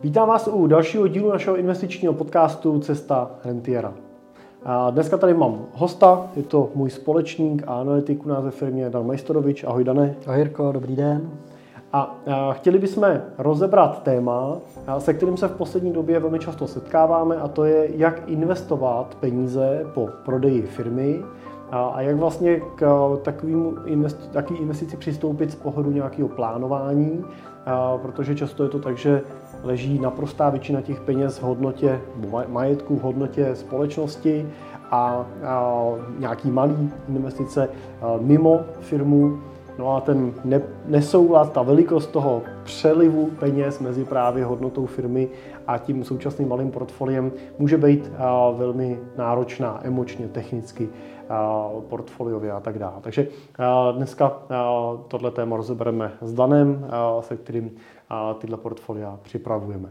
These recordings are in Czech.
Vítám vás u dalšího dílu našeho investičního podcastu Cesta rentiera. A dneska tady mám hosta, je to můj společník a analytik u nás ve firmě Dan Majstorovič. Ahoj Dane. Ahoj Jirko, dobrý den. A, a chtěli bychom rozebrat téma, se kterým se v poslední době velmi často setkáváme, a to je, jak investovat peníze po prodeji firmy a, a jak vlastně k takovým investi- takový investici přistoupit z pohledu nějakého plánování, protože často je to tak, že leží naprostá většina těch peněz v hodnotě, majetku v hodnotě společnosti a, nějaký malý investice mimo firmu. No a ten ne, nesoulad, ta velikost toho přelivu peněz mezi právě hodnotou firmy a tím současným malým portfoliem může být velmi náročná emočně, technicky, portfoliově a tak dále. Takže dneska tohle téma rozebereme s Danem, se kterým tyhle portfolia připravujeme.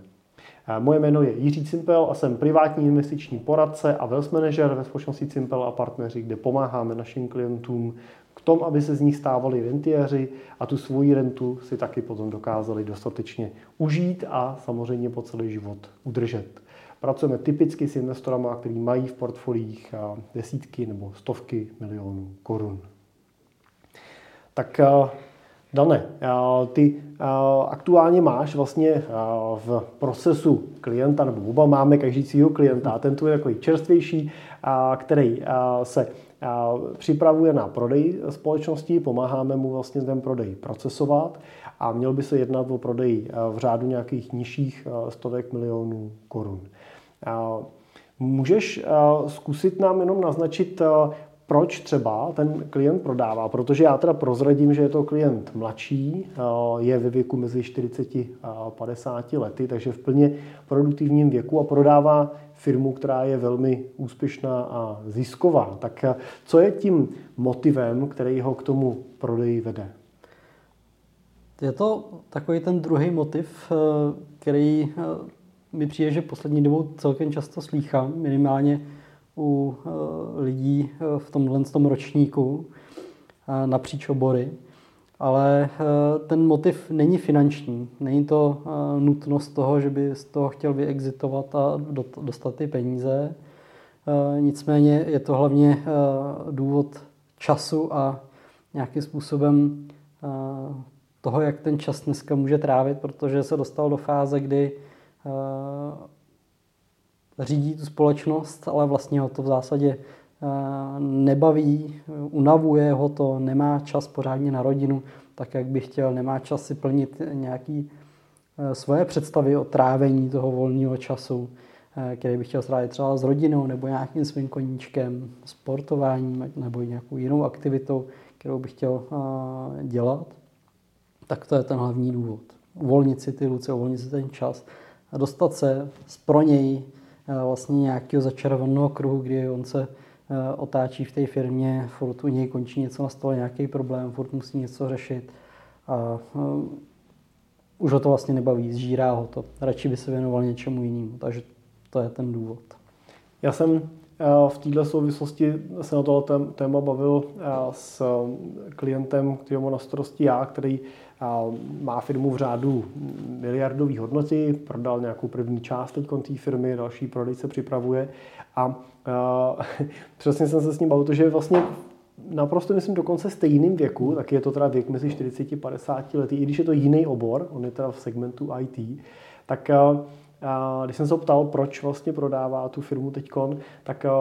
Moje jméno je Jiří Cimpel a jsem privátní investiční poradce a wealth manager ve společnosti Cimpel a partneři, kde pomáháme našim klientům k tomu, aby se z nich stávali rentiéři a tu svoji rentu si taky potom dokázali dostatečně užít a samozřejmě po celý život udržet. Pracujeme typicky s investorama, kteří mají v portfoliích desítky nebo stovky milionů korun. Tak Dane, ty aktuálně máš vlastně v procesu klienta, nebo oba máme každý svého klienta, a ten tu je takový čerstvější, který se připravuje na prodej společnosti, pomáháme mu vlastně ten prodej procesovat a měl by se jednat o prodej v řádu nějakých nižších stovek milionů korun. Můžeš zkusit nám jenom naznačit, proč třeba ten klient prodává. Protože já teda prozradím, že je to klient mladší, je ve věku mezi 40 a 50 lety, takže v plně produktivním věku a prodává firmu, která je velmi úspěšná a zisková. Tak co je tím motivem, který ho k tomu prodeji vede? Je to takový ten druhý motiv, který mi přijde, že poslední dobou celkem často slýchám, minimálně u eh, lidí eh, v tomhle tom ročníku eh, napříč obory. Ale ten motiv není finanční. Není to nutnost toho, že by z toho chtěl vyexitovat a dostat ty peníze. Nicméně je to hlavně důvod času a nějakým způsobem toho, jak ten čas dneska může trávit, protože se dostal do fáze, kdy řídí tu společnost, ale vlastně ho to v zásadě eh, nebaví, unavuje ho to, nemá čas pořádně na rodinu, tak jak by chtěl, nemá čas si plnit nějaký eh, svoje představy o trávení toho volného času, eh, který by chtěl strávit třeba s rodinou nebo nějakým svým koníčkem, sportováním nebo nějakou jinou aktivitou, kterou by chtěl dělat, tak to je ten hlavní důvod. Uvolnit si ty ruce, uvolnit si ten čas a dostat se pro něj vlastně nějakého začarovaného kruhu, kdy on se eh, otáčí v té firmě, furt u něj končí něco na stole, nějaký problém, furt musí něco řešit a uh, už ho to vlastně nebaví, zžírá ho to. Radši by se věnoval něčemu jinému, takže to je ten důvod. Já jsem eh, v této souvislosti se na tohle téma bavil s klientem, který mám na starosti já, který má firmu v řádu miliardové hodnoty, prodal nějakou první část teď té firmy, další prodej se připravuje. A, a přesně jsem se s ním bavil, že vlastně naprosto myslím dokonce stejným věku, tak je to teda věk mezi 40 a 50 lety, i když je to jiný obor, on je teda v segmentu IT, tak a, a když jsem se ptal, proč vlastně prodává tu firmu teďkon, tak a,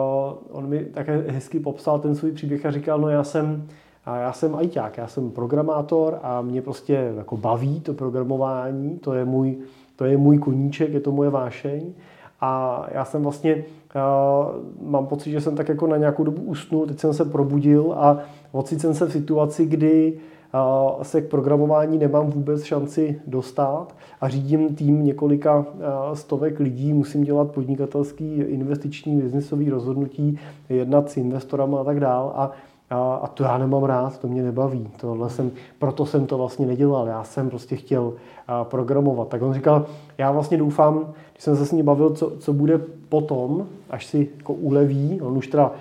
on mi také hezky popsal ten svůj příběh a říkal, no já jsem a já jsem ajťák, já jsem programátor a mě prostě jako baví to programování, to je můj, to je můj koníček, je to moje vášeň. A já jsem vlastně, uh, mám pocit, že jsem tak jako na nějakou dobu usnul, teď jsem se probudil a ocit jsem se v situaci, kdy uh, se k programování nemám vůbec šanci dostat a řídím tým několika uh, stovek lidí, musím dělat podnikatelský, investiční, biznisový rozhodnutí, jednat s investorama a tak dál. A a, a to já nemám rád, to mě nebaví. Tohle jsem, proto jsem to vlastně nedělal. Já jsem prostě chtěl a, programovat. Tak on říkal, já vlastně doufám, když jsem se s ním bavil, co, co bude potom, až si jako uleví. On už teda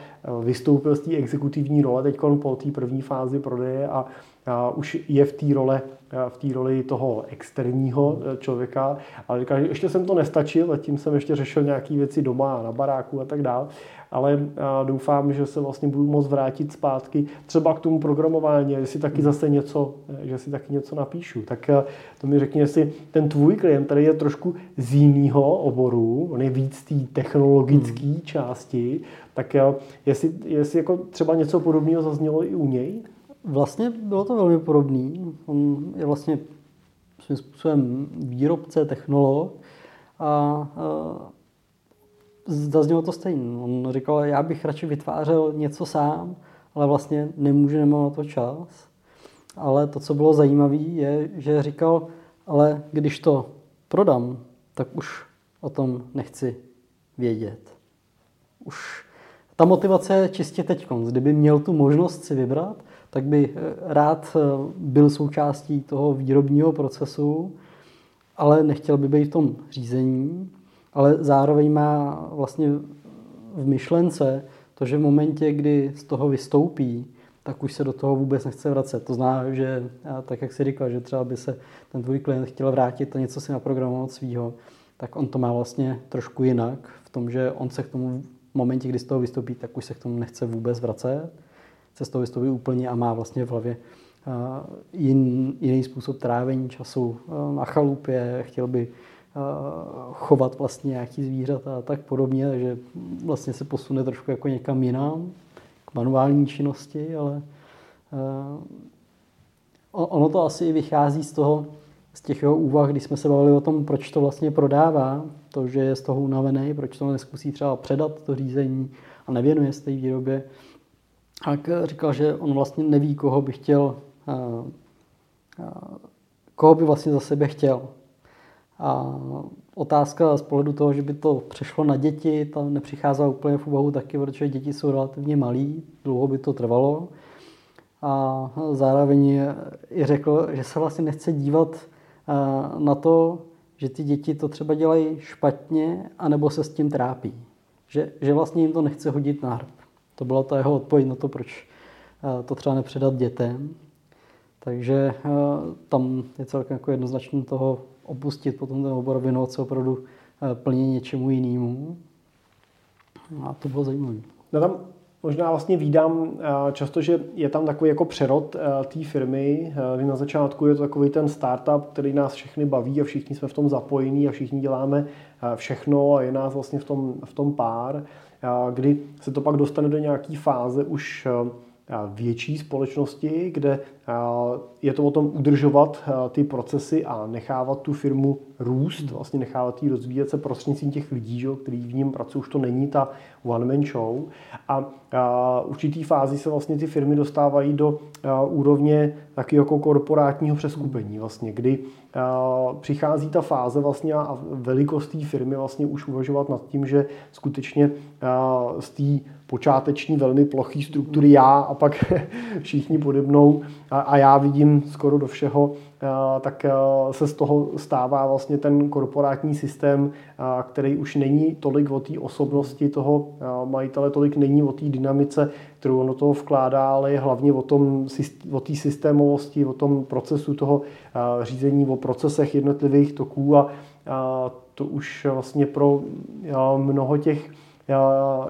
vystoupil z té exekutivní role teď po té první fázi prodeje a, už je v té role v té roli toho externího člověka, ale říká, že ještě jsem to nestačil, zatím jsem ještě řešil nějaké věci doma, na baráku a tak dále ale doufám, že se vlastně budu moct vrátit zpátky třeba k tomu programování, že si taky zase něco, že si taky něco napíšu. Tak to mi řekni, jestli ten tvůj klient tady je trošku z jiného oboru, on je víc té technologické hmm. části, tak jestli, jestli jako třeba něco podobného zaznělo i u něj? Vlastně bylo to velmi podobný. On je vlastně svým způsobem výrobce, technolog a, a zaznělo to stejně. On říkal, já bych radši vytvářel něco sám, ale vlastně nemůže, nemám na to čas. Ale to, co bylo zajímavé, je, že říkal, ale když to prodám, tak už o tom nechci vědět. Už ta motivace je čistě teď. Kdyby měl tu možnost si vybrat, tak by eh, rád eh, byl součástí toho výrobního procesu, ale nechtěl by být v tom řízení ale zároveň má vlastně v myšlence to, že v momentě, kdy z toho vystoupí, tak už se do toho vůbec nechce vracet. To znamená, že tak, jak si říkal, že třeba by se ten tvůj klient chtěl vrátit a něco si naprogramovat svýho, tak on to má vlastně trošku jinak v tom, že on se k tomu v momentě, kdy z toho vystoupí, tak už se k tomu nechce vůbec vracet. Chce z toho vystoupit úplně a má vlastně v hlavě jin, jiný způsob trávení času na chalupě, chtěl by chovat vlastně nějaký zvířata a tak podobně, takže vlastně se posune trošku jako někam jinam, k manuální činnosti, ale ono to asi vychází z toho, z těch jeho úvah, když jsme se bavili o tom, proč to vlastně prodává, to, že je z toho unavený, proč to neskusí třeba předat to řízení a nevěnuje se té výrobě. Tak říkal, že on vlastně neví, koho by chtěl, koho by vlastně za sebe chtěl. A otázka z pohledu toho, že by to přešlo na děti, tam nepřicházela úplně v úvahu taky, protože děti jsou relativně malí, dlouho by to trvalo. A zároveň i řekl, že se vlastně nechce dívat eh, na to, že ty děti to třeba dělají špatně, anebo se s tím trápí. Že, že vlastně jim to nechce hodit na hrb. To byla ta jeho odpověď na to, proč eh, to třeba nepředat dětem. Takže eh, tam je celkem jako jednoznačně toho opustit potom ten obor, věnovat se opravdu eh, plně něčemu jinému. A to bylo zajímavé. No tam možná vlastně výdám eh, často, že je tam takový jako přerod eh, té firmy, kdy na začátku je to takový ten startup, který nás všechny baví a všichni jsme v tom zapojení a všichni děláme všechno a je nás vlastně v tom, v tom pár, kdy se to pak dostane do nějaké fáze už větší společnosti, kde je to o tom udržovat ty procesy a nechávat tu firmu růst, vlastně nechávat ji rozvíjet se prostřednictvím těch lidí, že, který v ním pracují, už to není ta one-man show. A, a určitý fázi se vlastně ty firmy dostávají do úrovně taky jako korporátního přeskupení, vlastně, kdy přichází ta fáze vlastně a velikost té firmy vlastně už uvažovat nad tím, že skutečně z té počáteční velmi plochý struktury já a pak všichni podobnou. A, a já vidím skoro do všeho, tak se z toho stává vlastně ten korporátní systém, který už není tolik o té osobnosti toho majitele, tolik není o té dynamice, kterou ono toho vkládá, ale je hlavně o tom, o té systémovosti, o tom procesu toho řízení, o procesech jednotlivých toků a to už vlastně pro mnoho těch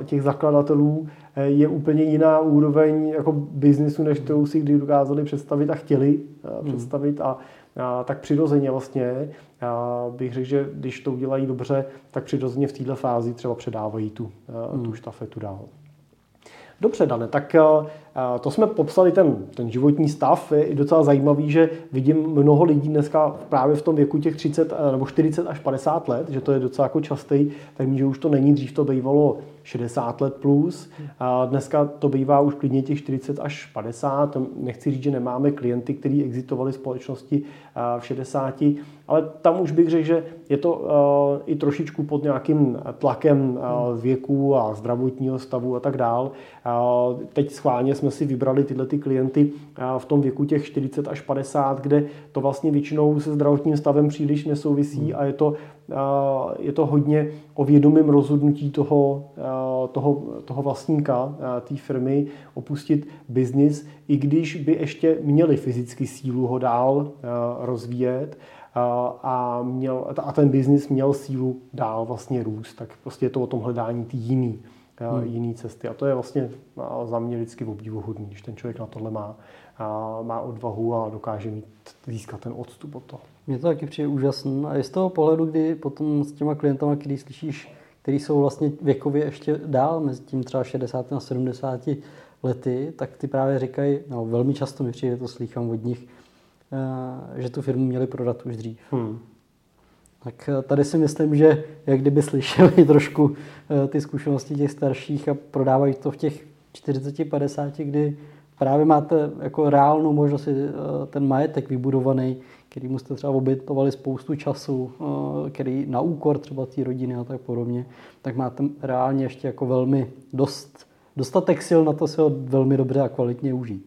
těch zakladatelů eh, je úplně jiná úroveň jako biznisu, než kterou si kdy dokázali představit a chtěli eh, hmm. představit a, a tak přirozeně vlastně a bych řekl, že když to udělají dobře, tak přirozeně v této fázi třeba předávají tu, hmm. tu štafetu dál. Dobře, Dane, tak to jsme popsali ten, ten životní stav. Je docela zajímavý, že vidím mnoho lidí dneska právě v tom věku těch 30 nebo 40 až 50 let, že to je docela jako častý tak že už to není, dřív to bývalo 60 let plus. A dneska to bývá už klidně těch 40 až 50. Nechci říct, že nemáme klienty, kteří exitovali společnosti v 60, ale tam už bych řekl, že je to i trošičku pod nějakým tlakem věku a zdravotního stavu a tak dál. Teď schválně jsme jsme si vybrali tyhle ty klienty v tom věku těch 40 až 50, kde to vlastně většinou se zdravotním stavem příliš nesouvisí a je to, je to hodně o vědomém rozhodnutí toho, toho, toho vlastníka té firmy opustit biznis, i když by ještě měli fyzicky sílu ho dál rozvíjet a, měl, a ten biznis měl sílu dál vlastně růst, tak prostě je to o tom hledání ty jiný, hmm. jiný cesty. A to je vlastně za mě vždycky obdivuhodný, když ten člověk na tohle má, má odvahu a dokáže mít, získat ten odstup od toho. Mně to taky přijde úžasný. A je z toho pohledu, kdy potom s těma klientama, který slyšíš, který jsou vlastně věkově ještě dál, mezi tím třeba 60 a 70 lety, tak ty právě říkají, no velmi často mi přijde, to slýchám od nich, Eh, že tu firmu měli prodat už dřív. Hmm. Tak eh, tady si myslím, že jak kdyby slyšeli trošku eh, ty zkušenosti těch starších a prodávají to v těch 40-50, kdy právě máte jako reálnou možnost si ten majetek vybudovaný, který mu jste třeba obětovali spoustu času, který na úkor třeba té rodiny a tak podobně, tak máte reálně ještě jako velmi dost, dostatek sil na to se ho velmi dobře a kvalitně užít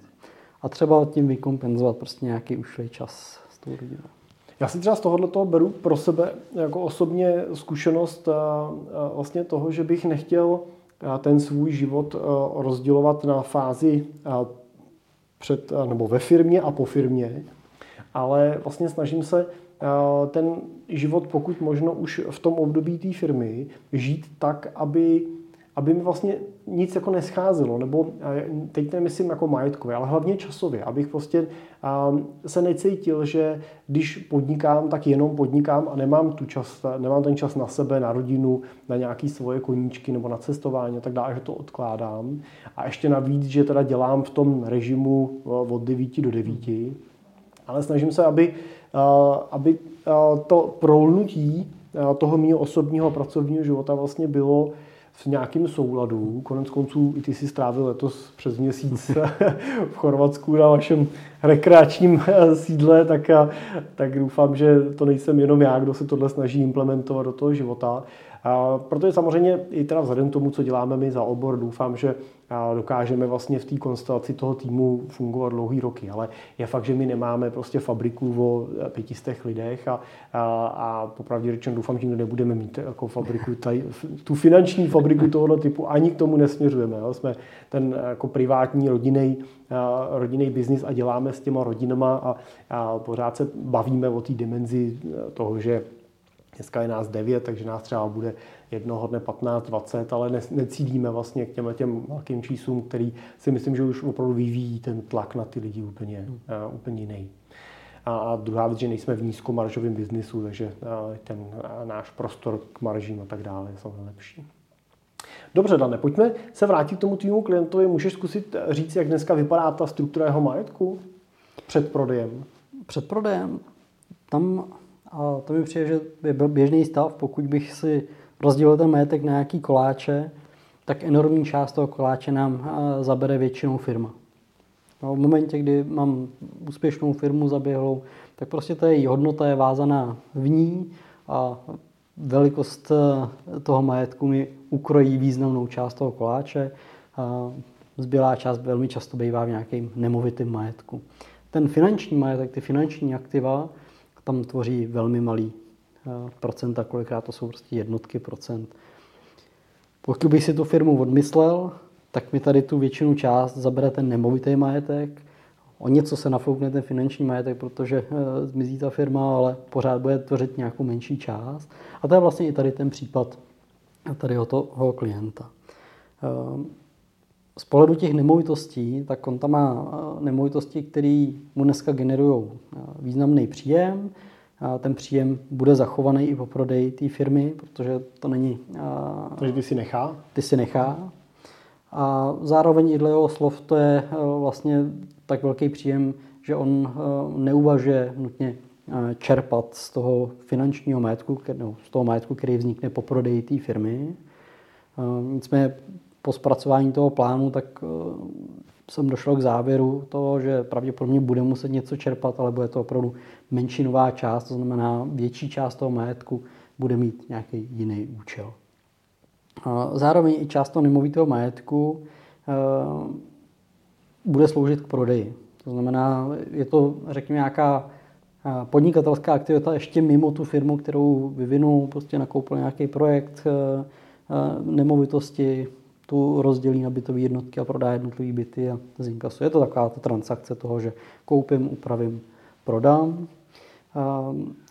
a třeba tím vykompenzovat prostě nějaký ušlý čas s tou rodinou. Já si třeba z tohohle toho beru pro sebe jako osobně zkušenost vlastně toho, že bych nechtěl ten svůj život rozdělovat na fázi před, nebo ve firmě a po firmě, ale vlastně snažím se ten život pokud možno už v tom období té firmy žít tak, aby aby mi vlastně nic jako nescházelo, nebo teď nemyslím jako majetkově, ale hlavně časově, abych prostě se necítil, že když podnikám, tak jenom podnikám a nemám, tu čas, nemám ten čas na sebe, na rodinu, na nějaké svoje koníčky nebo na cestování a tak dále, že to odkládám. A ještě navíc, že teda dělám v tom režimu od 9 do 9, ale snažím se, aby, aby to prolnutí toho mého osobního pracovního života vlastně bylo v nějakém souladu. Konec konců i ty si strávil letos přes měsíc v Chorvatsku na vašem rekreačním sídle, tak, tak doufám, že to nejsem jenom já, kdo se tohle snaží implementovat do toho života. Protože samozřejmě i teda vzhledem k tomu, co děláme my za obor, doufám, že dokážeme vlastně v té konstelaci toho týmu fungovat dlouhý roky. Ale je fakt, že my nemáme prostě fabriku o pětistech lidech a, a, a popravdě řečeno doufám, že nebudeme mít jako fabriku, taj, tu finanční fabriku tohoto typu, ani k tomu nesměřujeme. Jo. Jsme ten jako privátní rodinný rodinný biznis a děláme s těma rodinama a, a pořád se bavíme o té dimenzi toho, že Dneska je nás 9, takže nás třeba bude jednoho dne 15, 20, ale ne, necílíme vlastně k těm, těm velkým číslům, který si myslím, že už opravdu vyvíjí ten tlak na ty lidi úplně, hmm. úplně jiný. A, a druhá věc, že nejsme v nízkomaržovém biznisu, takže ten náš prostor k maržím a tak dále je samozřejmě lepší. Dobře, Dane, pojďme se vrátit k tomu týmu klientovi. Můžeš zkusit říct, jak dneska vypadá ta struktura jeho majetku před prodejem? Před prodejem? Tam a to mi přijde, že by byl běžný stav, pokud bych si rozdělil ten majetek na nějaký koláče, tak enormní část toho koláče nám zabere většinou firma. No, v momentě, kdy mám úspěšnou firmu zaběhlou, tak prostě ta její hodnota je vázaná v ní a velikost e, toho majetku mi ukrojí významnou část toho koláče. A zbylá část velmi často bývá v nějakém nemovitém majetku. Ten finanční majetek, ty finanční aktiva, tam tvoří velmi malý eh, procenta, kolikrát to jsou prostě jednotky procent. Pokud bych si tu firmu odmyslel, tak mi tady tu většinu část zabere ten nemovitý majetek, o něco se nafoukne ten finanční majetek, protože e, zmizí ta firma, ale pořád bude tvořit nějakou menší část. A to je vlastně i tady ten případ tady o toho klienta. E, z pohledu těch nemovitostí, tak on tam má eh, nemovitosti, které mu dneska generují významný příjem. Ten příjem bude zachovaný i po prodeji té firmy, protože to není... Takže ty si nechá? Ty si nechá. A zároveň i dle jeho slov to je vlastně tak velký příjem, že on neuvažuje nutně čerpat z toho finančního majetku, no, z toho majetku, který vznikne po prodeji té firmy. Nicméně po zpracování toho plánu, tak jsem došel k závěru toho, že pravděpodobně bude muset něco čerpat, ale bude to opravdu menšinová část, to znamená větší část toho majetku bude mít nějaký jiný účel. Zároveň i část toho nemovitého majetku eh, bude sloužit k prodeji. To znamená, je to, řekněme, nějaká podnikatelská aktivita ještě mimo tu firmu, kterou vyvinul, prostě nakoupil nějaký projekt nemovitosti, tu rozdělí na bytové jednotky a prodá jednotlivé byty a zinkasuje. Je to taková ta transakce toho, že koupím, upravím, prodám.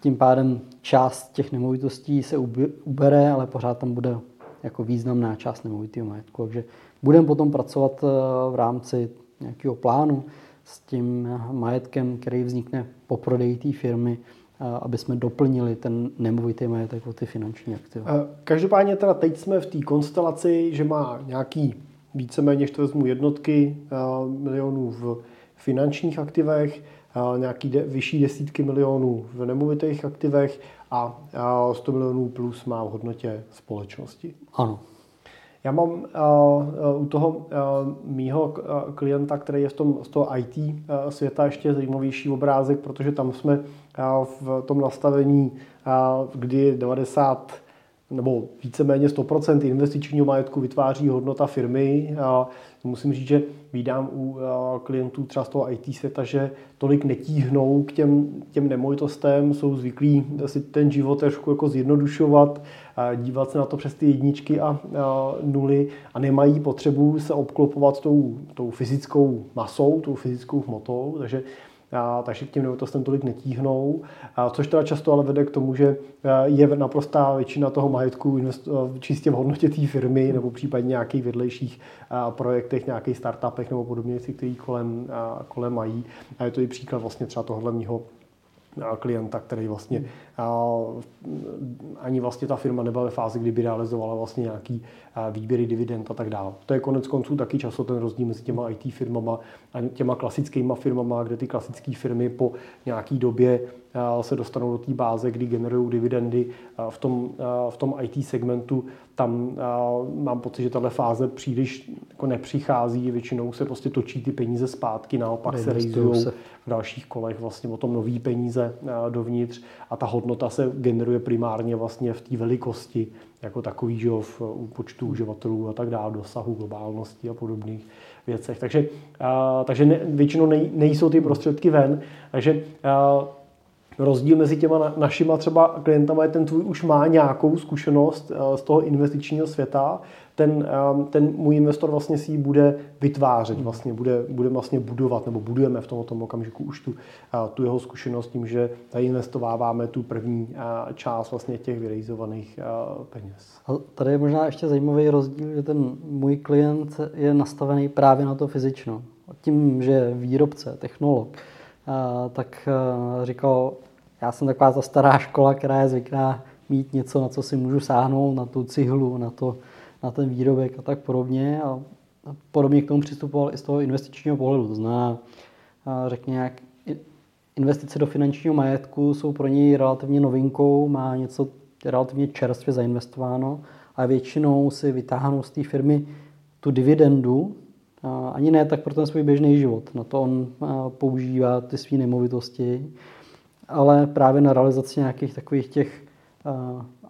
Tím pádem část těch nemovitostí se ubere, ale pořád tam bude jako významná část nemovitého majetku. Takže budeme potom pracovat eh, v rámci nějakého plánu s tím majetkem, který vznikne po prodeji té firmy, aby jsme doplnili ten nemovitý majetek o ty finanční aktiva. Každopádně teda teď jsme v té konstelaci, že má nějaký víceméně, to vezmu jednotky milionů v finančních aktivech, nějaký de, vyšší desítky milionů v nemovitých aktivech a 100 milionů plus má v hodnotě společnosti. Ano. Já mám uh, u toho uh, mýho klienta, který je v tom, z toho IT světa ještě zajímavější obrázek, protože tam jsme v tom nastavení, kdy 90 nebo víceméně 100% investičního majetku vytváří hodnota firmy. Musím říct, že vídám u klientů třeba z toho IT světa, že tolik netíhnou k těm, těm nemovitostem, jsou zvyklí si ten život trošku jako zjednodušovat, dívat se na to přes ty jedničky a, a nuly a nemají potřebu se obklopovat tou, tou fyzickou masou, tou fyzickou hmotou, takže a, takže k těm nemovitostem tolik netíhnou, a, což teda často ale vede k tomu, že je naprostá většina toho majetku čistě v hodnotě té firmy nebo případně nějakých vedlejších a, projektech, nějakých startupech nebo podobně které kolem, a, kolem mají. A je to i příklad vlastně třeba tohohle mýho klienta, který vlastně ani vlastně ta firma nebyla ve fázi, kdyby realizovala vlastně nějaký výběry dividend a tak dále. To je konec konců taky často ten rozdíl mezi těma IT firmama a těma klasickými firmama, kde ty klasické firmy po nějaký době se dostanou do té báze, kdy generují dividendy v tom, v tom IT segmentu. Tam mám pocit, že tahle fáze příliš jako nepřichází, většinou se prostě točí ty peníze zpátky, naopak se rejzují v dalších kolech vlastně o tom nový peníze dovnitř a ta hodnota se generuje primárně vlastně v té velikosti jako takový, že v u počtu uživatelů a tak dále, dosahu globálnosti a podobných věcech. Takže, takže ne, většinou nej, nejsou ty prostředky ven, takže rozdíl mezi těma našima třeba klientama je ten tvůj už má nějakou zkušenost z toho investičního světa, ten, ten můj investor vlastně si ji bude vytvářet, vlastně bude, bude vlastně budovat, nebo budujeme v tom, tom okamžiku už tu, tu jeho zkušenost tím, že investováváme tu první část vlastně těch vyrejzovaných peněz. A tady je možná ještě zajímavý rozdíl, že ten můj klient je nastavený právě na to fyzično. Tím, že je výrobce, technolog, tak říkal, já jsem taková ta stará škola, která je zvyklá mít něco, na co si můžu sáhnout, na tu cihlu, na, to, na ten výrobek a tak podobně. A podobně k tomu přistupoval i z toho investičního pohledu. To znamená, řekně nějak, investice do finančního majetku jsou pro něj relativně novinkou, má něco relativně čerstvě zainvestováno a většinou si vytáhnou z té firmy tu dividendu, ani ne tak pro ten svůj běžný život. Na to on používá ty své nemovitosti, ale právě na realizaci nějakých takových těch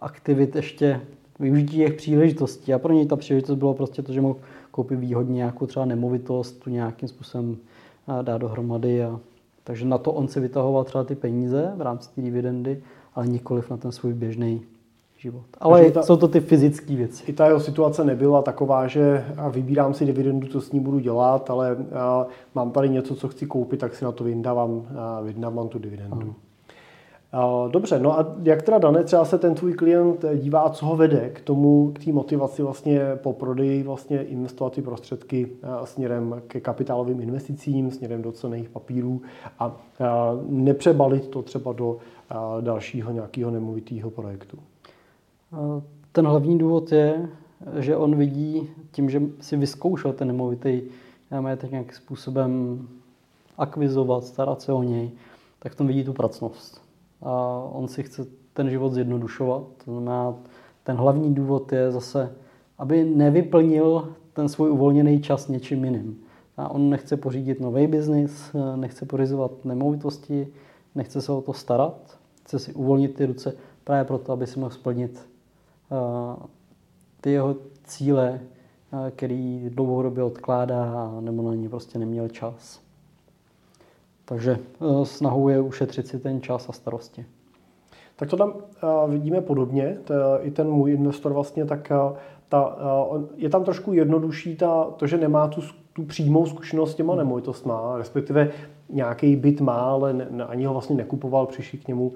aktivit ještě využití těch příležitostí. A pro něj ta příležitost bylo prostě to, že mohl koupit výhodně nějakou třeba nemovitost, tu nějakým způsobem dát dohromady. A, takže na to on si vytahoval třeba ty peníze v rámci té dividendy, ale nikoliv na ten svůj běžný život. Ale ta, jsou to ty fyzické věci. I ta jeho situace nebyla taková, že vybírám si dividendu, co s ní budu dělat, ale mám tady něco, co chci koupit, tak si na to vyndávám, vyndávám tu dividendu. Ano. Dobře, no a jak teda Dane, třeba se ten tvůj klient dívá, co ho vede k tomu, k té motivaci vlastně po prodeji vlastně investovat ty prostředky směrem ke kapitálovým investicím, směrem do cených papírů a nepřebalit to třeba do dalšího nějakého nemovitého projektu? Ten hlavní důvod je, že on vidí tím, že si vyzkoušel ten nemovitý majetek nějakým způsobem akvizovat, starat se o něj, tak v tom vidí tu pracnost a on si chce ten život zjednodušovat. To znamená, ten hlavní důvod je zase, aby nevyplnil ten svůj uvolněný čas něčím jiným. A on nechce pořídit nový biznis, nechce pořizovat nemovitosti, nechce se o to starat, chce si uvolnit ty ruce právě proto, aby si mohl splnit uh, ty jeho cíle který dlouhodobě odkládá nebo na ně prostě neměl čas. Takže snahou je ušetřit si ten čas a starosti. Tak to tam vidíme podobně. I ten můj investor vlastně tak ta, je tam trošku jednodušší ta, to, že nemá tu, tu přímou zkušenost s těma nemovitostma, respektive nějaký byt má, ale ne, ani ho vlastně nekupoval, přišli k němu,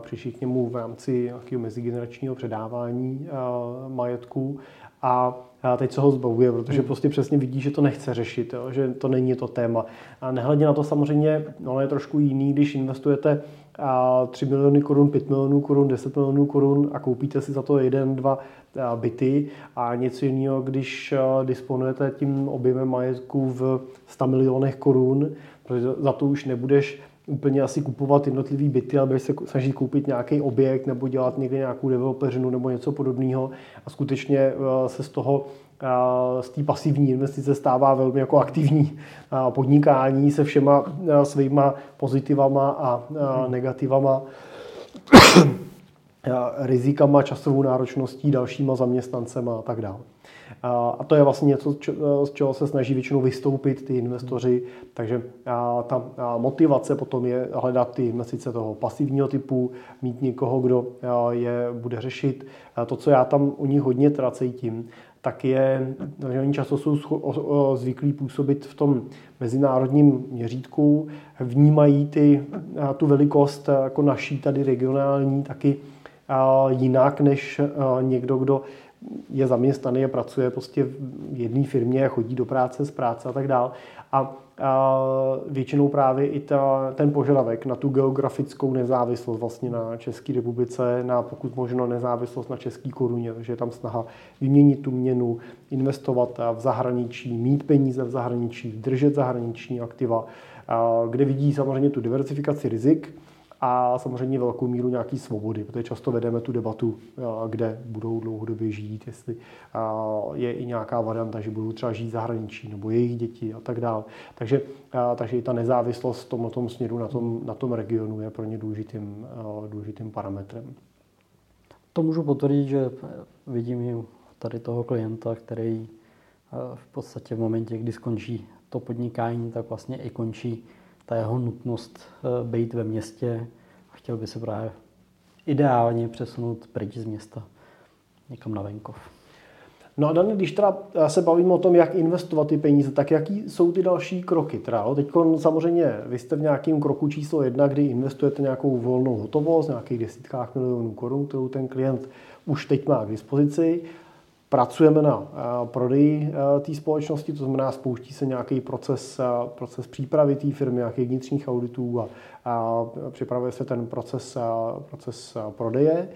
přišli k němu v rámci nějakého mezigeneračního předávání majetku a teď se ho zbavuje, protože hmm. prostě přesně vidí, že to nechce řešit, jo, že to není to téma. A nehledě na to samozřejmě, ono je trošku jiný, když investujete 3 miliony korun, 5 milionů korun, 10 milionů korun a koupíte si za to jeden, dva byty a něco jiného, když disponujete tím objemem majetku v 100 milionech korun, protože za to už nebudeš úplně asi kupovat jednotlivý byty, ale budeš se snažit koupit nějaký objekt nebo dělat někde nějakou developeřinu nebo něco podobného. A skutečně se z toho z té pasivní investice stává velmi jako aktivní podnikání se všema svýma pozitivama a negativama rizikama, časovou náročností, dalšíma zaměstnancema a tak dále. A to je vlastně něco, z čeho se snaží většinou vystoupit ty investoři, takže ta motivace potom je hledat ty investice toho pasivního typu, mít někoho, kdo je bude řešit. To, co já tam u nich hodně teda cítím, tak je, že oni často jsou zvyklí působit v tom mezinárodním měřítku, vnímají ty, tu velikost jako naší tady regionální taky jinak než někdo, kdo je zaměstnaný a pracuje prostě v jedné firmě, chodí do práce, z práce a tak dále. A, většinou právě i ta, ten požadavek na tu geografickou nezávislost vlastně na České republice, na pokud možno nezávislost na české koruně, takže je tam snaha vyměnit tu měnu, investovat v zahraničí, mít peníze v zahraničí, držet zahraniční aktiva, kde vidí samozřejmě tu diversifikaci rizik, a samozřejmě velkou míru nějaký svobody, protože často vedeme tu debatu, kde budou dlouhodobě žít, jestli je i nějaká varianta, že budou třeba žít zahraničí nebo jejich děti a tak dále. Takže, takže i ta nezávislost v tom, tom směru na tom, na tom regionu je pro ně důležitým, důležitým parametrem. To můžu potvrdit, že vidím tady toho klienta, který v podstatě v momentě, kdy skončí to podnikání, tak vlastně i končí ta jeho nutnost eh, být ve městě a chtěl by se právě ideálně přesunout pryč z města někam na venkov. No a Dan, když teda se bavíme o tom, jak investovat ty peníze, tak jaký jsou ty další kroky? Teda, teď samozřejmě vy jste v nějakém kroku číslo jedna, kdy investujete nějakou volnou hotovost, nějakých desítkách milionů korun, kterou ten klient už teď má k dispozici pracujeme na eh, prodeji eh, té společnosti, to znamená, spouští se nějaký proces, eh, proces přípravy té firmy, nějakých vnitřních auditů a, a připravuje se ten proces, proces prodeje.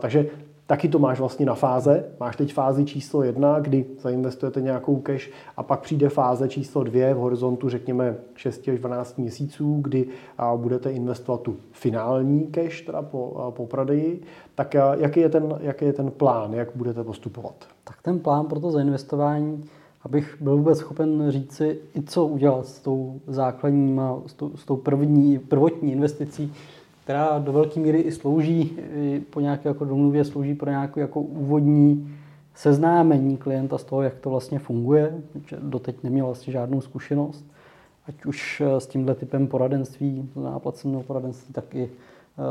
Takže taky to máš vlastně na fáze. Máš teď fázi číslo jedna, kdy zainvestujete nějakou cash a pak přijde fáze číslo dvě v horizontu řekněme 6 až 12 měsíců, kdy budete investovat tu finální cash teda po, po prodeji. Tak jaký je, ten, jaký je ten plán, jak budete postupovat? Tak ten plán pro to zainvestování, abych byl vůbec schopen říci i co udělat s tou základní, s tou, s tou první, prvotní investicí, která do velké míry i slouží po nějaké jako domluvě, slouží pro nějakou jako úvodní seznámení klienta z toho, jak to vlastně funguje. Doteď neměl vlastně žádnou zkušenost, ať už eh, s tímhle typem poradenství, náplaceného poradenství, tak i eh,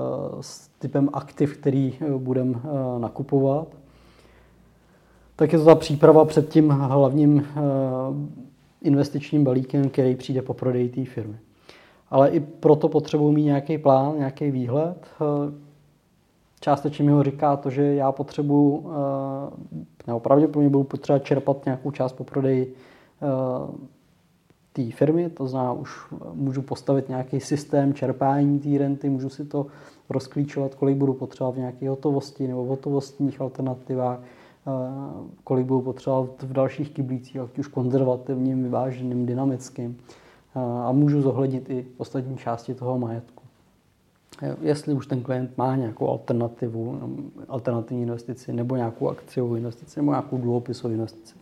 s typem aktiv, který eh, budeme nakupovat. Tak je to ta příprava před tím hlavním investičním balíkem, který přijde po prodeji té firmy ale i proto potřebuji mít nějaký plán, nějaký výhled. Eh, částečně mi ho říká to, že já potřebuji, eh, nebo pravděpodobně budu potřebovat čerpat nějakou část po prodeji eh, té firmy, to znamená, už můžu postavit nějaký systém čerpání té renty, můžu si to rozklíčovat, kolik budu potřebovat v nějaké hotovosti nebo v hotovostních alternativách, kolik budu potřebovat v dalších kyblících, ať už konzervativním, vyváženým, dynamickým a můžu zohlednit i ostatní části toho majetku. Jestli už ten klient má nějakou alternativu, alternativní investici, nebo nějakou akciovou investici, nebo nějakou dluhopisovou investici.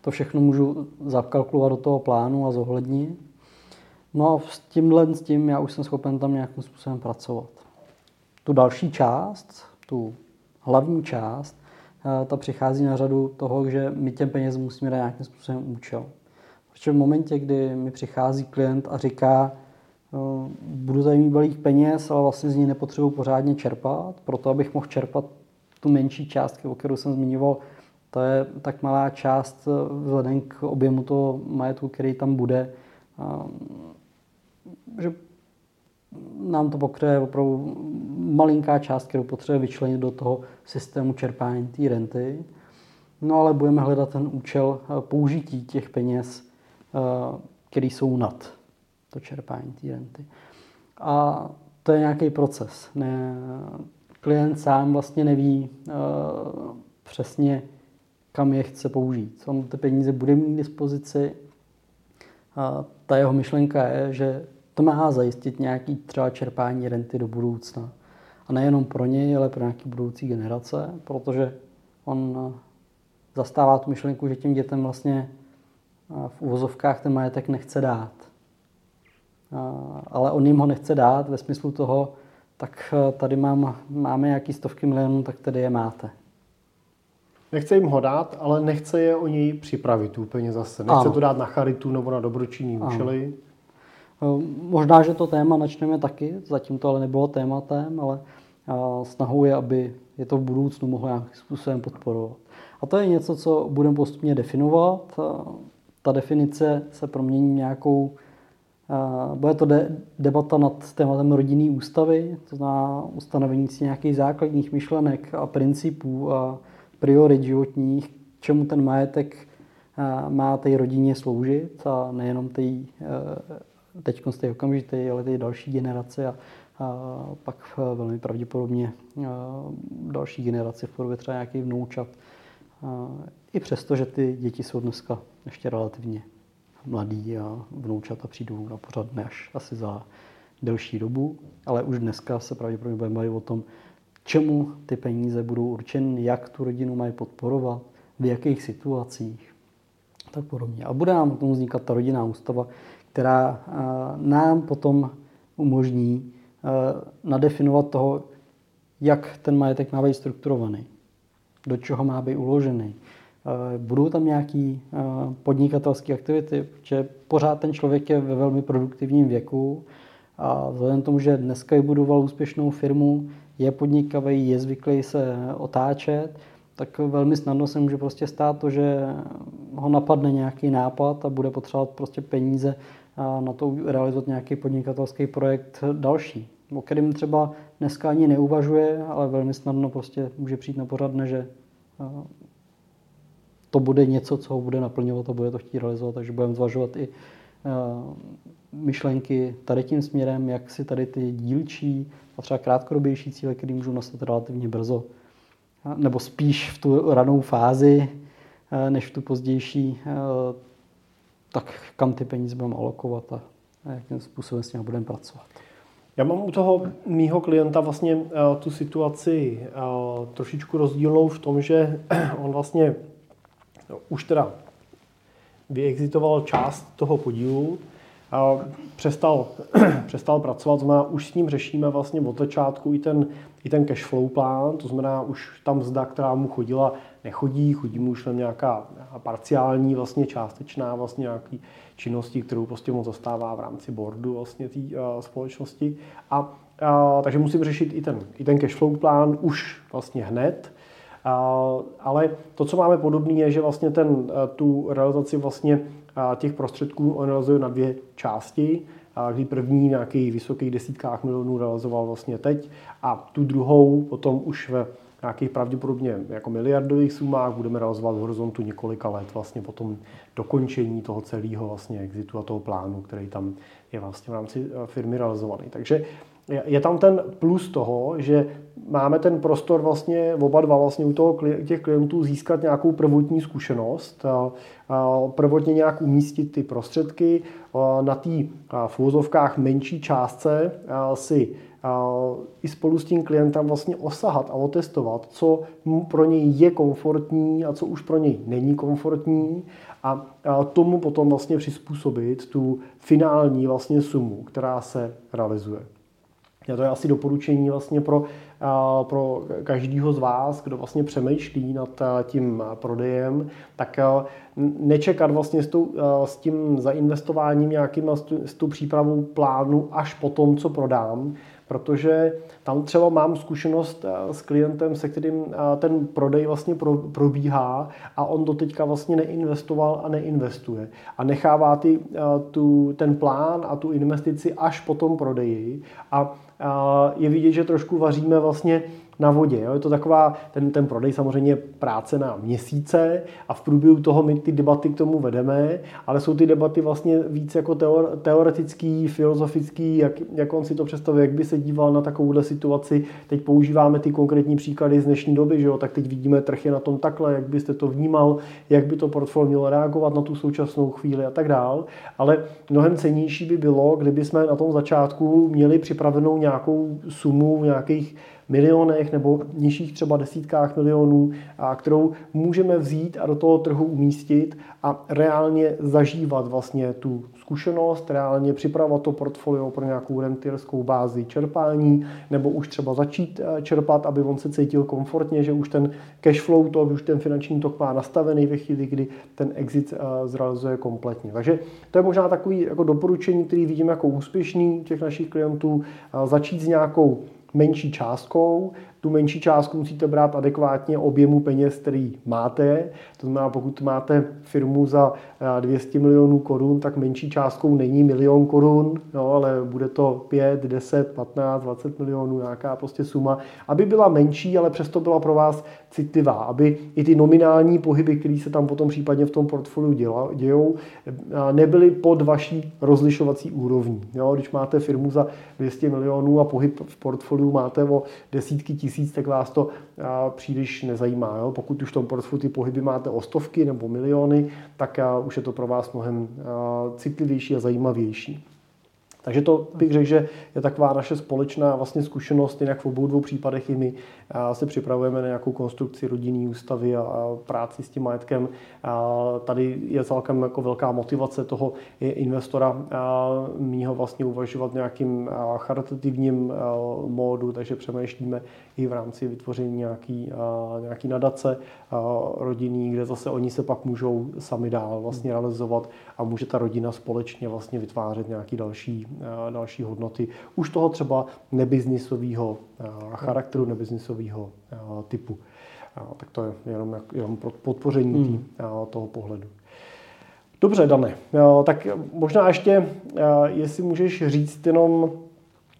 To všechno můžu zakalkulovat do toho plánu a zohlednit. No a s tímhle s tím já už jsem schopen tam nějakým způsobem pracovat. Tu další část, tu hlavní část, ta přichází na řadu toho, že my těm peněz musíme dát nějakým způsobem účel. Protože v momentě, kdy mi přichází klient a říká, budu tady mít balík peněz, ale vlastně z ní nepotřebuji pořádně čerpat, proto abych mohl čerpat tu menší částku, o kterou jsem zmiňoval, to je tak malá část vzhledem k objemu toho majetku, který tam bude, že nám to pokryje opravdu malinká část, kterou potřebuje vyčlenit do toho systému čerpání té renty. No ale budeme hledat ten účel použití těch peněz, které jsou nad to čerpání té renty. A to je nějaký proces. Ne, klient sám vlastně neví uh, přesně, kam je chce použít. On ty peníze bude mít k dispozici. A ta jeho myšlenka je, že to má zajistit nějaký třeba čerpání renty do budoucna. A nejenom pro něj, ale pro nějaké budoucí generace, protože on zastává tu myšlenku, že těm dětem vlastně v uvozovkách ten majetek nechce dát. Ale on jim ho nechce dát ve smyslu toho, tak tady mám, máme nějaký stovky milionů, tak tady je máte. Nechce jim ho dát, ale nechce je o něj připravit úplně zase. Nechce ano. to dát na charitu nebo na dobročinný účely. Možná, že to téma načneme taky, zatím to ale nebylo tématem, ale snahou je, aby je to v budoucnu mohlo nějakým způsobem podporovat. A to je něco, co budeme postupně definovat. Ta definice se promění nějakou, bude to de, debata nad tématem rodinný ústavy, to znamená ustanovení si nějakých základních myšlenek a principů a priorit životních, čemu ten majetek má té rodině sloužit a nejenom té teď z té okamžité, ale té další generace a, a pak velmi pravděpodobně další generace v podobě třeba nějakých vnoučat. I přesto, že ty děti jsou dneska ještě relativně mladí a vnoučata přijdou na pořad ne až asi za delší dobu, ale už dneska se pravděpodobně budeme bavit o tom, čemu ty peníze budou určeny, jak tu rodinu mají podporovat, v jakých situacích, tak podobně. A bude nám k tomu vznikat ta rodinná ústava, která eh, nám potom umožní eh, nadefinovat toho, jak ten majetek má být strukturovaný, do čeho má být uložený. Eh, budou tam nějaké podnikatelské aktivity, protože pořád ten člověk je ve velmi produktivním věku a vzhledem k tomu, že dneska budoval úspěšnou firmu, je podnikavý, je zvyklý se otáčet, tak velmi snadno se může prostě stát to, že ho napadne nějaký nápad a bude potřebovat prostě peníze na to realizovat nějaký podnikatelský projekt další, o kterým třeba dneska ani neuvažuje, ale velmi snadno prostě může přijít na pořadne, že to bude něco, co ho bude naplňovat a bude to chtít realizovat, takže budeme zvažovat i myšlenky tady tím směrem, jak si tady ty dílčí a třeba krátkodobější cíle, které můžou nastat relativně brzo, nebo spíš v tu ranou fázi, než v tu pozdější, tak kam ty peníze budeme alokovat a jakým způsobem s nimi budeme pracovat. Já mám u toho mýho klienta vlastně tu situaci trošičku rozdílnou v tom, že on vlastně no, už teda vyexitoval část toho podílu, uh, přestal, přestal pracovat, znamená, už s ním řešíme vlastně od začátku i ten, i ten cash flow plán, to znamená, už tam zda, která mu chodila, nechodí, chodí mu už tam nějaká parciální, vlastně částečná vlastně nějaký činnosti, kterou prostě mu zastává v rámci boardu vlastně té společnosti. A, uh, takže musím řešit i ten, i ten cashflow plán už vlastně hned. Ale to, co máme podobné, je, že vlastně ten, uh, tu realizaci vlastně uh, těch prostředků on realizuje na dvě části kdy první nějaký vysokých desítkách milionů realizoval vlastně teď a tu druhou potom už ve nějakých pravděpodobně jako miliardových sumách budeme realizovat v horizontu několika let vlastně potom dokončení toho celého vlastně exitu a toho plánu, který tam je vlastně v rámci eh, firmy realizovaný. Takže je tam ten plus toho, že máme ten prostor vlastně oba dva vlastně u toho, těch klientů získat nějakou prvotní zkušenost, prvotně nějak umístit ty prostředky, na té v menší částce si i spolu s tím klientem vlastně osahat a otestovat, co pro něj je komfortní a co už pro něj není komfortní a tomu potom vlastně přizpůsobit tu finální vlastně sumu, která se realizuje. To je asi doporučení vlastně pro, pro každého z vás, kdo vlastně přemýšlí nad tím prodejem, tak nečekat vlastně s, tou, s tím zainvestováním nějakým, s tou přípravou plánu až po tom, co prodám, protože tam třeba mám zkušenost eh, s klientem, se kterým eh, ten prodej vlastně probíhá a on do teďka vlastně neinvestoval a neinvestuje. A nechává ty, eh, tu, ten plán a tu investici až po tom prodeji a je vidět, že trošku vaříme vlastně na vodě. Jo? Je to taková, ten, ten prodej samozřejmě práce na měsíce a v průběhu toho my ty debaty k tomu vedeme, ale jsou ty debaty vlastně víc jako teor, teoretický, filozofický, jak, jak on si to představuje, jak by se díval na takovouhle situaci. Teď používáme ty konkrétní příklady z dnešní doby, že jo? tak teď vidíme trh je na tom takhle, jak byste to vnímal, jak by to portfolio mělo reagovat na tu současnou chvíli a tak dál. Ale mnohem cenější by bylo, kdyby jsme na tom začátku měli připravenou nějakou sumu v nějakých milionech nebo nižších třeba desítkách milionů, a kterou můžeme vzít a do toho trhu umístit a reálně zažívat vlastně tu zkušenost, reálně připravovat to portfolio pro nějakou rentierskou bázi čerpání, nebo už třeba začít eh, čerpat, aby on se cítil komfortně, že už ten cash flow, to už ten finanční tok má nastavený ve chvíli, kdy ten exit eh, zrealizuje kompletně. Takže to je možná takový jako doporučení, který vidím jako úspěšný těch našich klientů, eh, začít s nějakou menší částkou. Tu menší částku musíte brát adekvátně objemu peněz, který máte. To znamená, pokud máte firmu za 200 milionů korun, tak menší částkou není milion korun, no, ale bude to 5, 10, 15, 20 milionů, nějaká prostě suma, aby byla menší, ale přesto byla pro vás citlivá, aby i ty nominální pohyby, které se tam potom případně v tom portfoliu dějou, nebyly pod vaší rozlišovací úrovní. Jo, když máte firmu za 200 milionů a pohyb v portfoliu máte o desítky tisíc, tak vás to příliš nezajímá. Jo? Pokud už v tom portfoliu ty pohyby máte o stovky nebo miliony, tak už je to pro vás mnohem citlivější a zajímavější. Takže to bych řekl, že je taková naše společná vlastně zkušenost, jinak v obou dvou případech i my se připravujeme na nějakou konstrukci rodinný ústavy a práci s tím majetkem. Tady je celkem jako velká motivace toho investora mýho vlastně uvažovat v nějakým charitativním módu, takže přemýšlíme i v rámci vytvoření nějaký, nějaký nadace rodinný, kde zase oni se pak můžou sami dál vlastně realizovat a může ta rodina společně vlastně vytvářet nějaký další, další hodnoty. Už toho třeba nebiznisového charakteru, nebiznisového typu. Tak to je jenom, jenom pro podpoření hmm. toho pohledu. Dobře, Dane, tak možná ještě, jestli můžeš říct jenom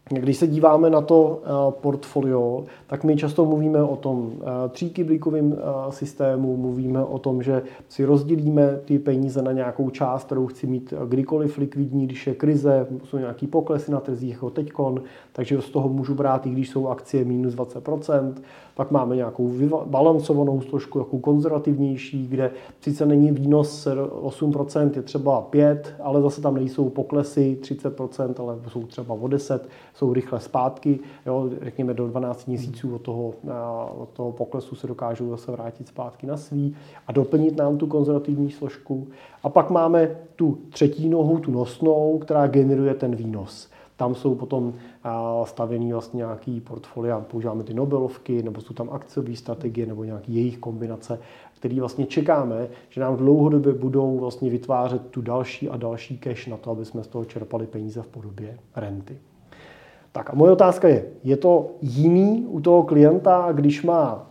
když se díváme na to eh, portfolio, tak my často mluvíme o tom eh, tříkyblíkovém eh, systému, mluvíme o tom, že si rozdělíme ty peníze na nějakou část, kterou chci mít kdykoliv likvidní, když je krize, jsou nějaký poklesy na trzích jako teďkon, takže z toho můžu brát, i když jsou akcie minus 20%. Pak máme nějakou balancovanou složku, jako konzervativnější, kde sice není výnos 8%, je třeba 5, ale zase tam nejsou poklesy 30%, ale jsou třeba o 10, jsou rychle zpátky, jo, řekněme do 12 měsíců od toho, od toho poklesu se dokážou zase vrátit zpátky na svý a doplnit nám tu konzervativní složku. A pak máme tu třetí nohu, tu nosnou, která generuje ten výnos. Tam jsou potom stavěný vlastně nějaký portfolia, používáme ty Nobelovky, nebo jsou tam akciové strategie, nebo nějaký jejich kombinace, který vlastně čekáme, že nám dlouhodobě budou vlastně vytvářet tu další a další cash na to, aby jsme z toho čerpali peníze v podobě renty. Tak a moje otázka je, je to jiný u toho klienta, když má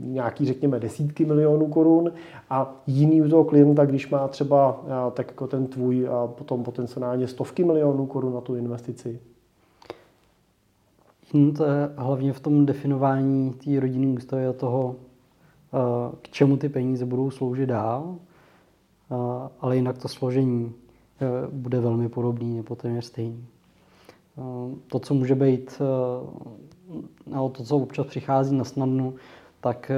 nějaký, řekněme, desítky milionů korun a jiný u toho klienta, když má třeba tak jako ten tvůj a potom potenciálně stovky milionů korun na tu investici? Hmm, to je hlavně v tom definování té rodinné ústavy a toho, k čemu ty peníze budou sloužit dál, ale jinak to složení bude velmi podobný nebo téměř stejný. To, co může být, nebo to, co občas přichází na snadnu, tak e,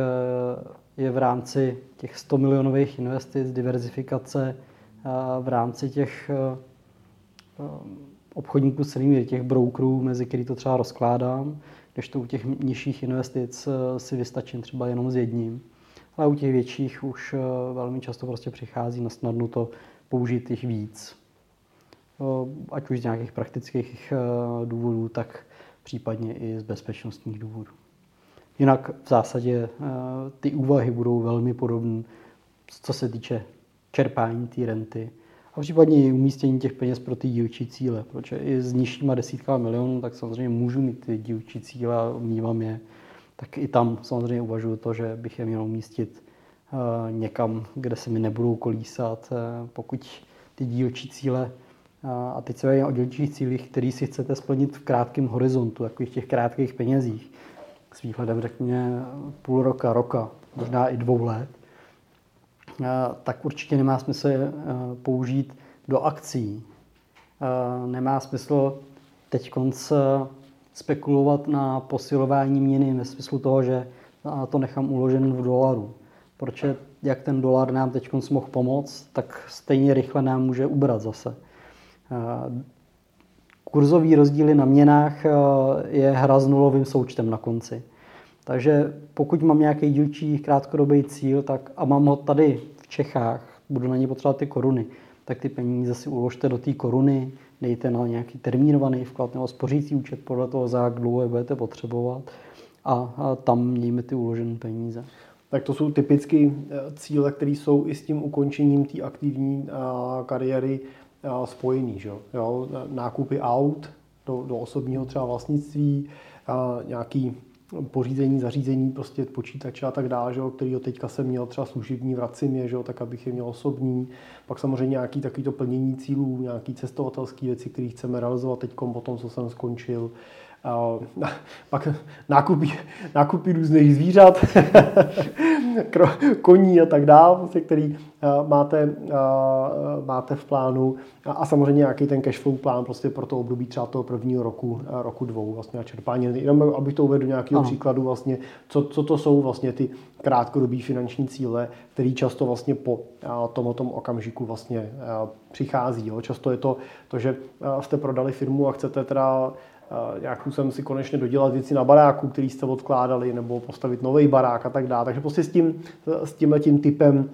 je v rámci těch 100 milionových investic, diverzifikace, v rámci těch obchodníků s cenými, těch brokerů, mezi který to třeba rozkládám, když to u těch nižších investic eh, si vystačím třeba jenom s jedním. Ale u těch větších už eh, velmi často prostě přichází na snadnu to použít jich víc. ať už z nějakých praktických důvodů, tak případně i z bezpečnostních důvodů. Jinak v zásadě ty úvahy budou velmi podobné, co se týče čerpání té renty a případně i umístění těch peněz pro ty dílčí cíle, protože i s nižšíma desítkama milionů, tak samozřejmě můžu mít ty dílčí cíle a mývám je, tak i tam samozřejmě uvažuji to, že bych je měl umístit eh, někam, kde se mi nebudou kolísat, eh, pokud ty dílčí cíle eh, a teď se o dílčích cílích, který si chcete splnit v krátkém horizontu, takových těch krátkých penězích, s výhledem řekněme půl roka, roka, možná i dvou let, tak určitě nemá smysl použít do akcí. Nemá smysl teď spekulovat na posilování měny ve smyslu toho, že to nechám uložen v dolaru. Protože jak ten dolar nám teď mohl pomoct, tak stejně rychle nám může ubrat zase. Kurzový rozdíly na měnách je hra s nulovým součtem na konci. Takže pokud mám nějaký dílčí krátkodobý cíl tak, a mám ho tady v Čechách, budu na ně potřebovat ty koruny, tak ty peníze si uložte do té koruny, dejte na nějaký termínovaný vklad nebo spořící účet podle toho, za jak dlouho je budete potřebovat a, tam mějme ty uložené peníze. Tak to jsou typicky eh, cíle, které jsou i s tím ukončením té aktivní eh, kariéry eh, spojený. Že? Jo? Nákupy aut do, do osobního třeba vlastnictví, nějaký pořízení, zařízení, prostě počítače a tak dále, že který teďka jsem měl třeba služební, vracím je, že tak abych je měl osobní. Pak samozřejmě nějaký takovýto plnění cílů, nějaký cestovatelské věci, které chceme realizovat teď po tom, co jsem skončil. Pak nákupy, nákupy různých zvířat, koní a tak dále, prostě, který máte, máte v plánu a samozřejmě nějaký ten cash flow plán prostě pro to období třeba toho prvního roku, roku dvou vlastně a čerpání. Jenom abych to uvedl do nějakého ano. příkladu vlastně, co, co to jsou vlastně ty krátkodobí finanční cíle, které často vlastně po tom, tom okamžiku vlastně přichází. Jo. Často je to to, že jste prodali firmu a chcete teda nějak jsem si konečně dodělat věci na baráku, který jste odkládali, nebo postavit nový barák a tak dále. Takže prostě s tím, s tímhle tím typem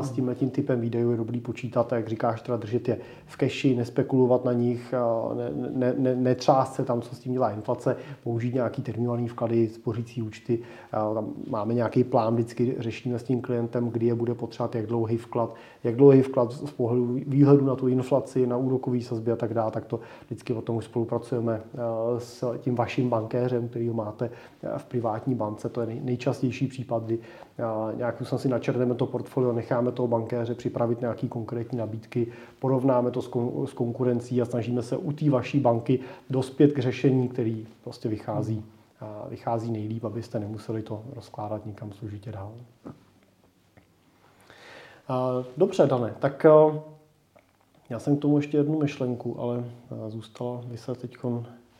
s tím tím typem výdajů je dobrý počítat, jak říkáš, teda držet je v keši, nespekulovat na nich, ne, ne, ne, netřást se tam, co s tím dělá inflace, použít nějaký terminální vklady, spořící účty. Tam máme nějaký plán, vždycky řešíme s tím klientem, kdy je bude potřebovat, jak dlouhý vklad, jak dlouhý vklad z pohledu výhledu na tu inflaci, na úrokový sazby a tak dále, tak to vždycky o tom už spolupracujeme s tím vaším bankéřem, který ho máte v privátní bance. To je nejčastější případ, kdy nějak jsem si načrtneme to portfolio, necháme toho bankéře připravit nějaké konkrétní nabídky, porovnáme to s konkurencí a snažíme se u té vaší banky dospět k řešení, který prostě vychází, vychází nejlíp, abyste nemuseli to rozkládat nikam složitě dál. Dobře, Dane, tak já jsem k tomu ještě jednu myšlenku, ale zůstala by se teď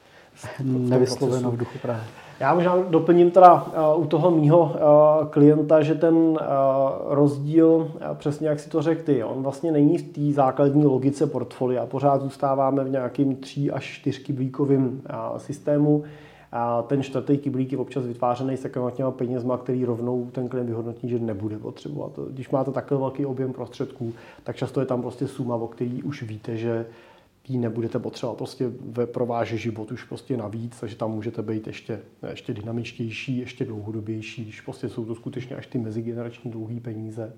nevysloveno v duchu Prahy. Já možná doplním teda uh, u toho mýho uh, klienta, že ten uh, rozdíl, přesně jak si to řekl ty, on vlastně není v té základní logice portfolia. Pořád zůstáváme v nějakým tří až čtyř kyblíkovým uh, systému. A ten čtvrtý kyblík je občas vytvářený s těma penězma, který rovnou ten klient vyhodnotí, že nebude potřebovat. Když máte takový velký objem prostředků, tak často je tam prostě suma, o který už víte, že ji nebudete potřebovat prostě ve prováže život už prostě navíc, takže tam můžete být ještě, ještě dynamičtější, ještě dlouhodobější, když prostě jsou to skutečně až ty mezigenerační dlouhé peníze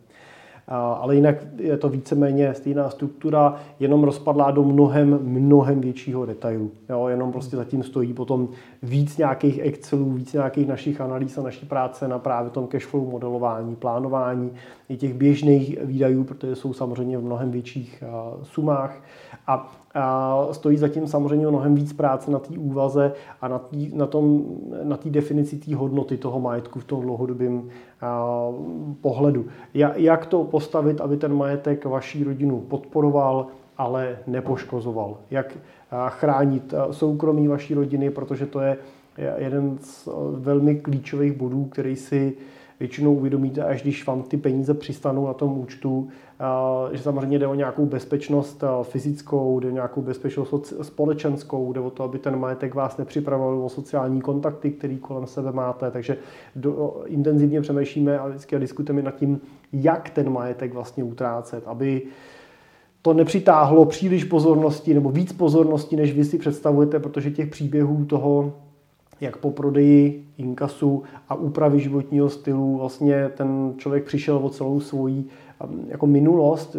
ale jinak je to víceméně stejná struktura, jenom rozpadlá do mnohem, mnohem většího detailu. Jo, jenom prostě zatím stojí potom víc nějakých Excelů, víc nějakých našich analýz a naší práce na právě tom cashflow modelování, plánování i těch běžných výdajů, protože jsou samozřejmě v mnohem větších sumách. A a stojí zatím samozřejmě mnohem víc práce na té úvaze a na té na tom, na definici té hodnoty toho majetku v tom dlouhodobém pohledu. Jak to postavit, aby ten majetek vaší rodinu podporoval, ale nepoškozoval? Jak chránit soukromí vaší rodiny, protože to je jeden z velmi klíčových bodů, který si většinou uvědomíte, až když vám ty peníze přistanou na tom účtu, že samozřejmě jde o nějakou bezpečnost fyzickou, jde o nějakou bezpečnost společenskou, jde o to, aby ten majetek vás nepřipravoval o sociální kontakty, který kolem sebe máte, takže do, intenzivně přemýšlíme a vždycky diskutujeme nad tím, jak ten majetek vlastně utrácet, aby to nepřitáhlo příliš pozornosti nebo víc pozornosti, než vy si představujete, protože těch příběhů toho, jak po prodeji inkasu a úpravy životního stylu vlastně ten člověk přišel o celou svoji jako minulost,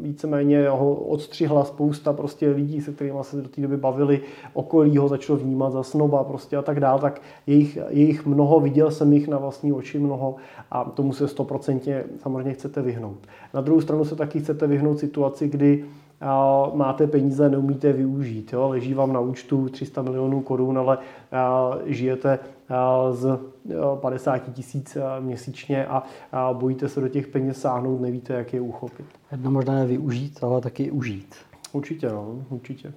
víceméně ho odstřihla spousta prostě lidí, se kterými se do té doby bavili, okolí ho začalo vnímat za snoba prostě a tak dál, tak jejich, jejich mnoho, viděl jsem jich na vlastní oči mnoho a tomu se stoprocentně samozřejmě chcete vyhnout. Na druhou stranu se taky chcete vyhnout situaci, kdy máte peníze, neumíte využít. Jo? Leží vám na účtu 300 milionů korun, ale žijete z 50 tisíc měsíčně a bojíte se do těch peněz sáhnout, nevíte, jak je uchopit. Jedno možná je využít, ale taky užít. Určitě, no, určitě.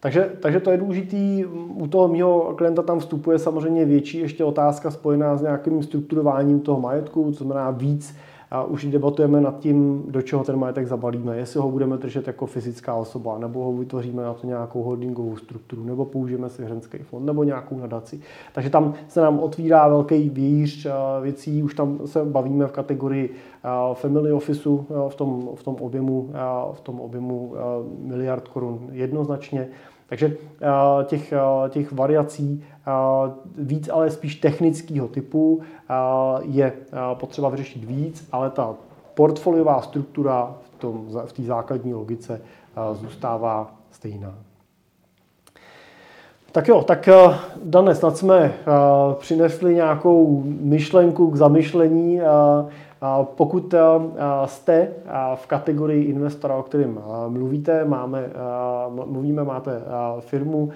Takže, takže to je důležitý. U toho mého klienta tam vstupuje samozřejmě větší ještě otázka spojená s nějakým strukturováním toho majetku, co znamená víc a už debatujeme nad tím, do čeho ten majetek zabalíme. Jestli ho budeme držet jako fyzická osoba, nebo ho vytvoříme na to nějakou holdingovou strukturu, nebo použijeme svěřenský fond, nebo nějakou nadaci. Takže tam se nám otvírá velký vějíř věcí, už tam se bavíme v kategorii family officeu v tom, v tom objemu, v tom objemu miliard korun jednoznačně. Takže těch, těch variací víc, ale spíš technického typu je potřeba vyřešit víc, ale ta portfoliová struktura v, tom, v té základní logice zůstává stejná. Tak jo, tak Dane, snad jsme přinesli nějakou myšlenku k zamyšlení. Pokud jste v kategorii investora, o kterém mluvíte, máme, mluvíme, máte firmu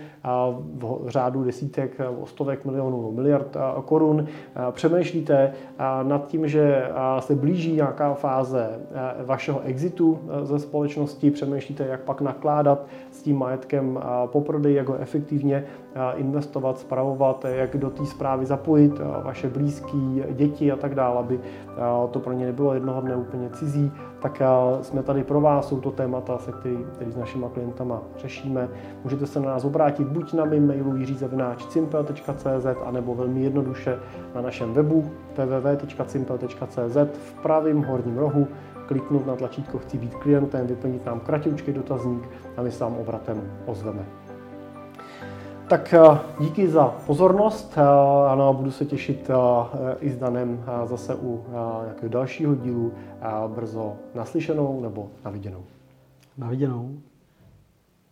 v řádu desítek, stovek milionů, miliard korun, přemýšlíte nad tím, že se blíží nějaká fáze vašeho exitu ze společnosti, přemýšlíte, jak pak nakládat tím majetkem po prodeji, jak ho efektivně investovat, spravovat, jak do té zprávy zapojit vaše blízké děti a tak dále, aby to pro ně nebylo jednoho dne úplně cizí, tak jsme tady pro vás, jsou to témata, se který, který s našimi klientama řešíme. Můžete se na nás obrátit buď na mým mailu jiřizavináč.cimpel.cz anebo velmi jednoduše na našem webu www.cimpel.cz v pravém horním rohu kliknout na tlačítko Chci být klientem, vyplnit nám kratoučký dotazník a my se vám obratem ozveme. Tak eh, díky za pozornost. Eh, ano, budu se těšit eh, i s Danem zase u nějakého dalšího dílu brzo naslyšenou nebo naviděnou. Naviděnou.